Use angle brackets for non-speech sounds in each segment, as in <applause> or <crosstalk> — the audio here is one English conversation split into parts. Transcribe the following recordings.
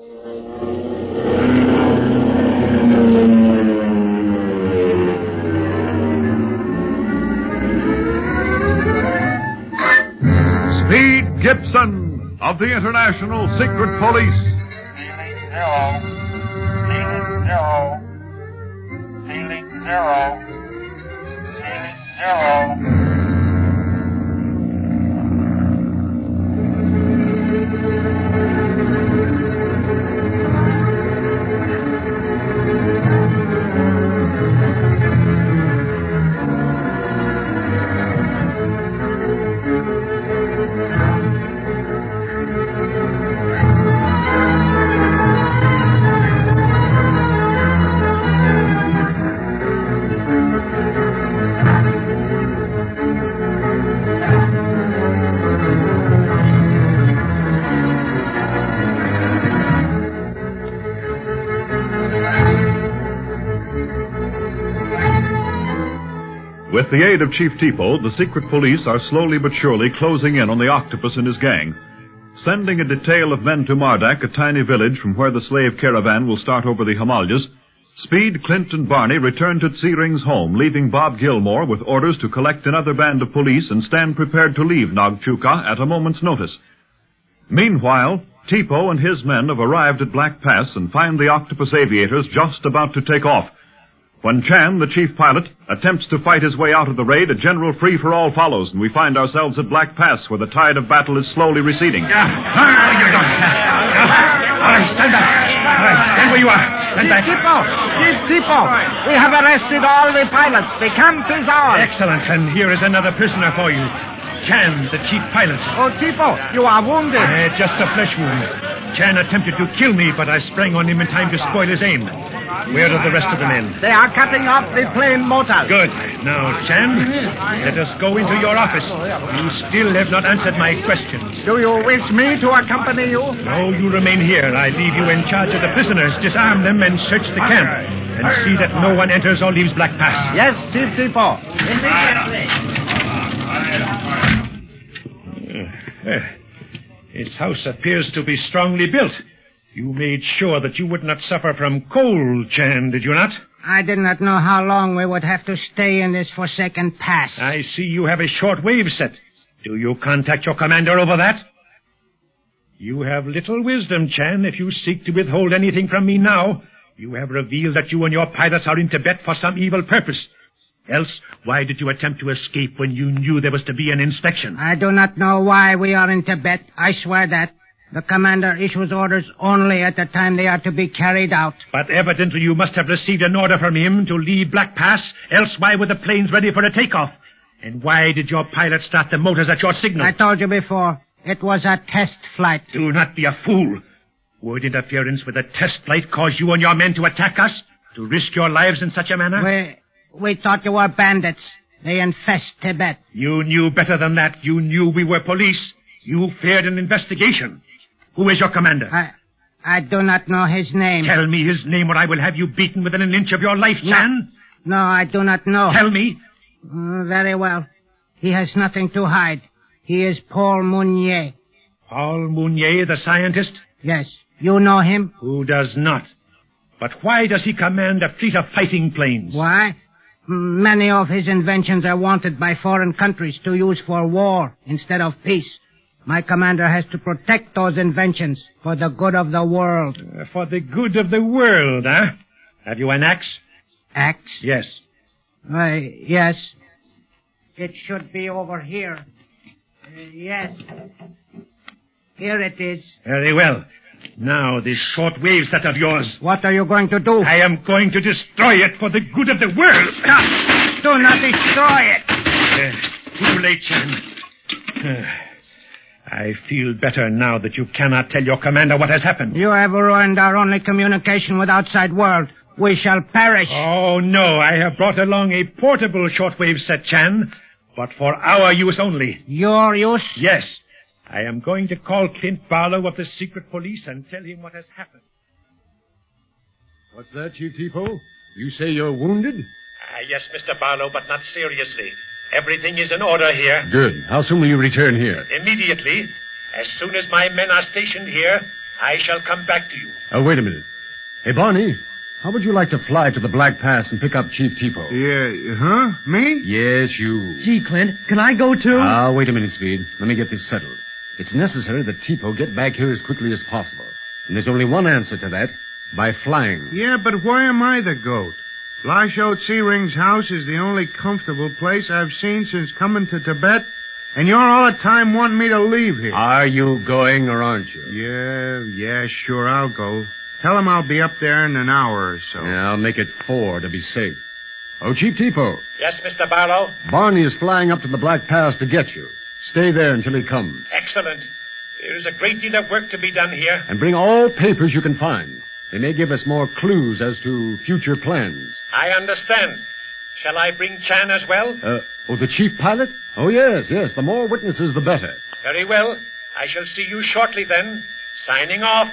Speed Gibson of the International Secret Police. With the aid of Chief Tipo, the secret police are slowly but surely closing in on the octopus and his gang. Sending a detail of men to Mardak, a tiny village from where the slave caravan will start over the Himalayas, Speed, Clint, and Barney return to Tsiring's home, leaving Bob Gilmore with orders to collect another band of police and stand prepared to leave Nagchuka at a moment's notice. Meanwhile, Tipo and his men have arrived at Black Pass and find the octopus aviators just about to take off. When Chan, the chief pilot, attempts to fight his way out of the raid, a general free-for-all follows, and we find ourselves at Black Pass, where the tide of battle is slowly receding. All right, stand back. All right, stand where you are. Stand back. Tipo! Chief Tipo! We have arrested all the pilots. The camp is ours. Excellent, and here is another prisoner for you. Chan, the chief pilot. Oh, Tipo, you are wounded. Uh, just a flesh wound. Chan attempted to kill me, but I sprang on him in time to spoil his aim. Where are the rest of the men? They are cutting off the plane motor. Good. Now, Chan, let us go into your office. You still have not answered my questions. Do you wish me to accompany you? No, you remain here. I leave you in charge of the prisoners. Disarm them and search the camp. And see that no one enters or leaves Black Pass. Yes, Chief Tipo. Uh, its house appears to be strongly built. You made sure that you would not suffer from cold, Chan, did you not? I did not know how long we would have to stay in this forsaken pass. I see you have a short wave set. Do you contact your commander over that? You have little wisdom, Chan, if you seek to withhold anything from me now. You have revealed that you and your pilots are in Tibet for some evil purpose. Else, why did you attempt to escape when you knew there was to be an inspection? I do not know why we are in Tibet. I swear that. The commander issues orders only at the time they are to be carried out. But evidently you must have received an order from him to leave Black Pass, else why were the planes ready for a takeoff? And why did your pilot start the motors at your signal? I told you before, it was a test flight. Do not be a fool. Would interference with a test flight cause you and your men to attack us? To risk your lives in such a manner? We, we thought you were bandits. They infest Tibet. You knew better than that. You knew we were police. You feared an investigation. Who is your commander? I, I do not know his name. Tell me his name or I will have you beaten within an inch of your life, Chan. No, I do not know. Tell me. Uh, very well. He has nothing to hide. He is Paul Mounier. Paul Mounier, the scientist? Yes. You know him? Who does not? But why does he command a fleet of fighting planes? Why? Many of his inventions are wanted by foreign countries to use for war instead of peace. My commander has to protect those inventions for the good of the world. Uh, for the good of the world, huh? Have you an axe? Axe? Yes. Why, yes. It should be over here. Uh, yes. Here it is. Very well. Now, this short wave set of yours. What are you going to do? I am going to destroy it for the good of the world. Stop! Do not destroy it! Uh, too late, Chan. Uh, I feel better now that you cannot tell your commander what has happened. You have ruined our only communication with outside world. We shall perish. Oh, no. I have brought along a portable shortwave set, Chan, but for our use only. Your use? Yes. I am going to call Clint Barlow of the secret police and tell him what has happened. What's that, Chief Tipo? You say you're wounded? Ah, yes, Mr. Barlow, but not seriously. Everything is in order here. Good. How soon will you return here? Immediately. As soon as my men are stationed here, I shall come back to you. Oh, wait a minute. Hey, Barney, how would you like to fly to the Black Pass and pick up Chief Tipo? Yeah, huh? Me? Yes, you. Gee, Clint, can I go too? Ah, wait a minute, Speed. Let me get this settled. It's necessary that Tipo get back here as quickly as possible. And there's only one answer to that. By flying. Yeah, but why am I the goat? Lasho Searing's house is the only comfortable place I've seen since coming to Tibet, and you're all the time wanting me to leave here. Are you going or aren't you? Yeah, yeah, sure, I'll go. Tell him I'll be up there in an hour or so. Yeah, I'll make it four to be safe. Oh, Chief Tipo, Yes, Mr. Barlow? Barney is flying up to the Black Pass to get you. Stay there until he comes. Excellent. There is a great deal of work to be done here. And bring all papers you can find. They may give us more clues as to future plans. I understand. Shall I bring Chan as well? Uh, oh, the chief pilot? Oh, yes, yes. The more witnesses, the better. Very well. I shall see you shortly then. Signing off.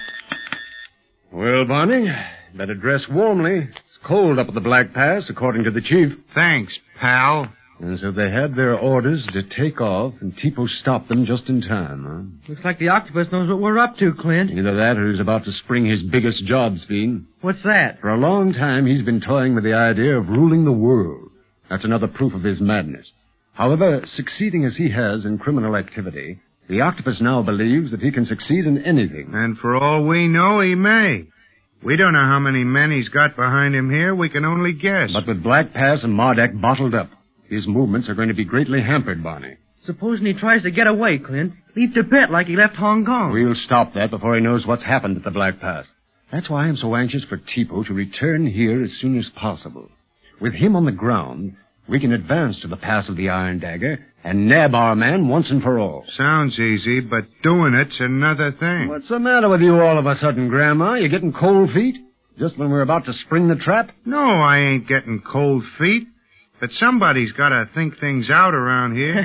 Well, Barney, better dress warmly. It's cold up at the Black Pass, according to the chief. Thanks, pal. And so they had their orders to take off, and Tipo stopped them just in time, Looks like the octopus knows what we're up to, Clint. huh? Either that or he's about to spring his biggest job, Speed. What's that? For a long time, he's been toying with the idea of ruling the world. That's another proof of his madness. However, succeeding as he has in criminal activity, the octopus now believes that he can succeed in anything. And for all we know, he may. We don't know how many men he's got behind him here. We can only guess. But with Black Pass and Marduk bottled up, his movements are going to be greatly hampered, Barney. Supposing he tries to get away, Clint. Leave Tibet like he left Hong Kong. We'll stop that before he knows what's happened at the Black Pass. That's why I'm so anxious for Tipo to return here as soon as possible. With him on the ground, we can advance to the Pass of the Iron Dagger and nab our man once and for all. Sounds easy, but doing it's another thing. What's the matter with you all of a sudden, Grandma? You getting cold feet? Just when we're about to spring the trap? No, I ain't getting cold feet. But somebody's got to think things out around here.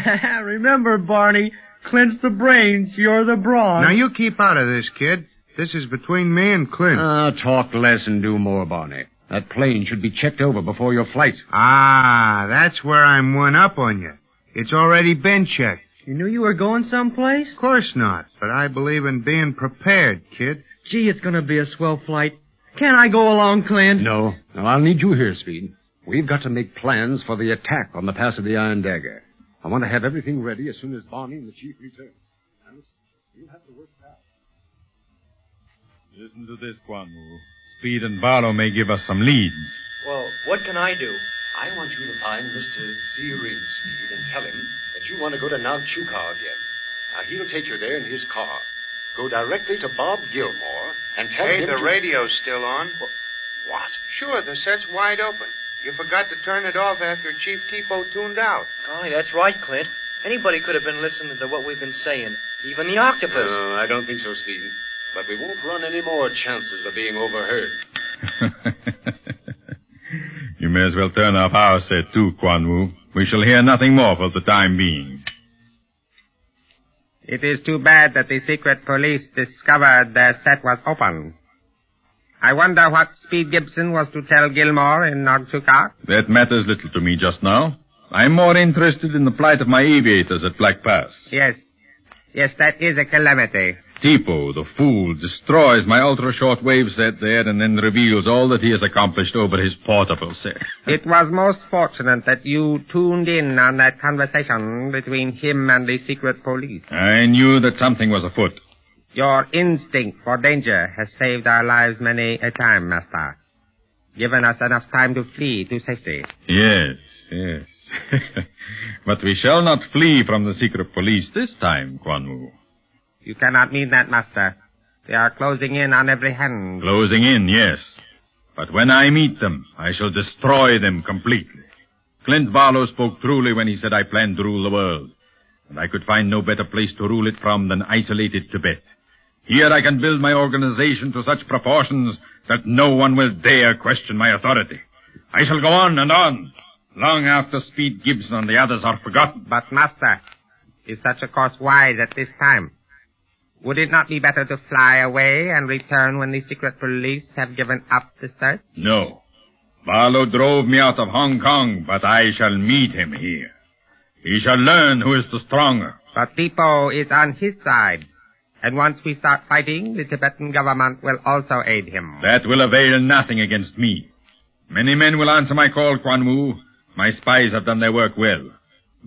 <laughs> Remember, Barney, Clint's the brains, you're the brawn. now, you keep out of this, kid. This is between me and Clint. Ah, talk less and do more, Barney. That plane should be checked over before your flight. ah, that's where I'm one up on you. It's already been checked. You knew you were going someplace? Of course not, but I believe in being prepared, kid. Gee, it's gonna be a swell flight. Can't I go along, Clint? No. No, I'll need you here, Speed. We've got to make plans for the attack on the Pass of the Iron Dagger. I want to have everything ready as soon as Barney and the Chief return. Alice, you have to work fast. Listen to this, Guanwu. Speed and Barlow may give us some leads. Well, what can I do? I want you to find Mr. Searing, Speed, and tell him that you want to go to Nagchukar again. Now, he'll take you there in his car. Go directly to Bob Gilmore and tell Hey, him the to... radio's still on. What? Sure, the set's wide open. You forgot to turn it off after Chief Tipo tuned out. Golly, that's right, Clint. Anybody could have been listening to what we've been saying. Even the octopus. No, I don't think so, Speed. But we won't run any more chances of being overheard. <laughs> you may as well turn off our set too, Guanwu. We shall hear nothing more for the time being. It is too bad that the secret police discovered their set was open. I wonder what Speed Gibson was to tell Gilmore in Nagchukar. That matters little to me just now. I'm more interested in the plight of my aviators at Black Pass. Yes. Yes, that is a calamity. Tipo, the fool, destroys my ultra-short wave set there and then reveals all that he has accomplished over his portable set. <laughs> It was most fortunate that you tuned in on that conversation between him and the secret police. I knew that something was afoot. Your instinct for danger has saved our lives many a time, Master. Given us enough time to flee to safety. Yes, yes. <laughs> but we shall not flee from the secret police this time, Guanwu. You cannot mean that, Master. They are closing in on every hand. Closing in, yes. But when I meet them, I shall destroy them completely. Clint Barlow spoke truly when he said I planned to rule the world. And I could find no better place to rule it from than isolated Tibet. Here I can build my organization to such proportions that no one will dare question my authority. I shall go on and on, long after Speed Gibson and the others are forgotten. But, Master, is such a course wise at this time? Would it not be better to fly away and return when the secret police have given up the search? No. Barlow drove me out of Hong Kong, but I shall meet him here. He shall learn who is the stronger. But Tipo is on his side. And once we start fighting, the Tibetan government will also aid him. That will avail nothing against me. Many men will answer my call, Quan Wu. My spies have done their work well.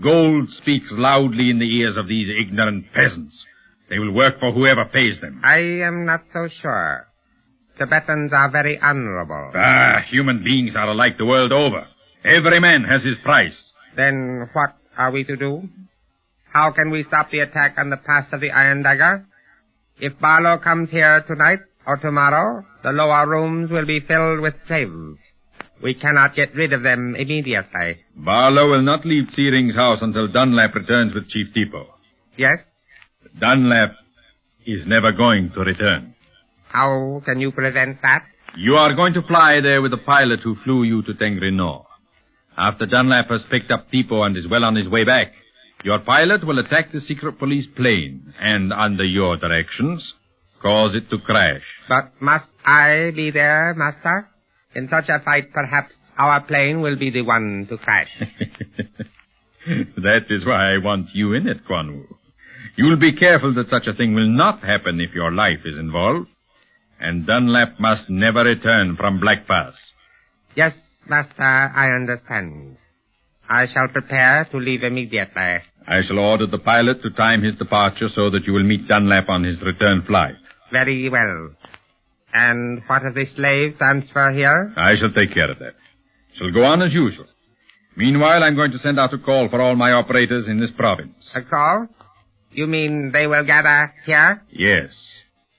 Gold speaks loudly in the ears of these ignorant peasants. They will work for whoever pays them. I am not so sure. Tibetans are very honorable. Ah, human beings are alike the world over. Every man has his price. Then what are we to do? How can we stop the attack on the pass of the Iron Dagger? If Barlow comes here tonight or tomorrow, the lower rooms will be filled with slaves. We cannot get rid of them immediately. Barlow will not leave Searing's house until Dunlap returns with Chief Tipo. Yes? Dunlap is never going to return. How can you prevent that? You are going to fly there with the pilot who flew you to Tengrinor. After Dunlap has picked up Tipo and is well on his way back, your pilot will attack the secret police plane and, under your directions, cause it to crash. But must I be there, Master? In such a fight, perhaps our plane will be the one to crash. <laughs> that is why I want you in it, Quan Wu. You'll be careful that such a thing will not happen if your life is involved. And Dunlap must never return from Black Pass. Yes, Master, I understand. I shall prepare to leave immediately. I shall order the pilot to time his departure so that you will meet Dunlap on his return flight. Very well. And what of the slave transfer here? I shall take care of that. Shall go on as usual. Meanwhile, I'm going to send out a call for all my operators in this province. A call? You mean they will gather here? Yes.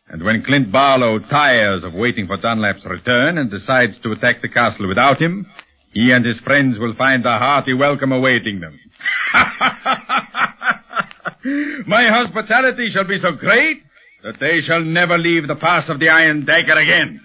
And when Clint Barlow tires of waiting for Dunlap's return and decides to attack the castle without him, he and his friends will find a hearty welcome awaiting them. <laughs> My hospitality shall be so great that they shall never leave the pass of the Iron Dagger again.